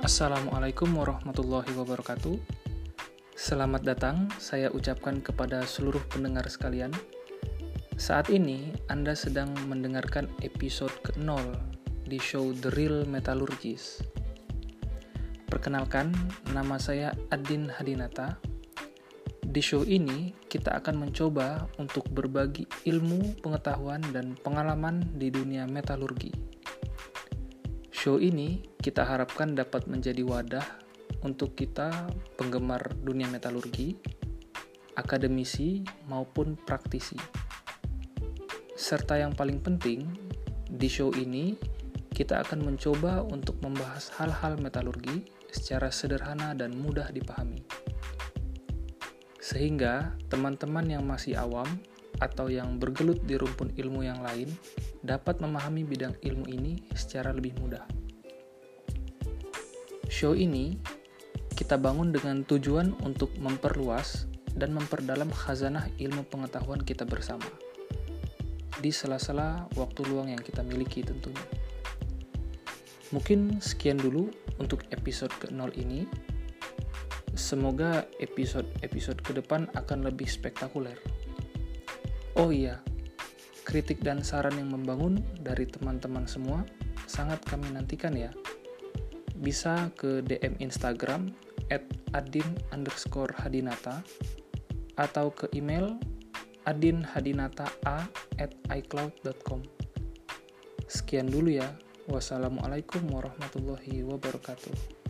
Assalamualaikum warahmatullahi wabarakatuh. Selamat datang, saya ucapkan kepada seluruh pendengar sekalian. Saat ini Anda sedang mendengarkan episode ke-0 di show The Real Metallurgist. Perkenalkan, nama saya Adin Hadinata. Di show ini, kita akan mencoba untuk berbagi ilmu, pengetahuan, dan pengalaman di dunia metalurgi. Show ini kita harapkan dapat menjadi wadah untuk kita penggemar dunia metalurgi, akademisi maupun praktisi. Serta yang paling penting, di show ini kita akan mencoba untuk membahas hal-hal metalurgi secara sederhana dan mudah dipahami. Sehingga teman-teman yang masih awam atau yang bergelut di rumpun ilmu yang lain dapat memahami bidang ilmu ini secara lebih mudah. Show ini kita bangun dengan tujuan untuk memperluas dan memperdalam khazanah ilmu pengetahuan kita bersama di sela-sela waktu luang yang kita miliki tentunya. Mungkin sekian dulu untuk episode ke-0 ini. Semoga episode-episode ke depan akan lebih spektakuler. Oh iya, kritik dan saran yang membangun dari teman-teman semua sangat kami nantikan ya. Bisa ke DM Instagram at adin underscore hadinata atau ke email adinhadinata a at icloud.com. Sekian dulu ya. Wassalamualaikum warahmatullahi wabarakatuh.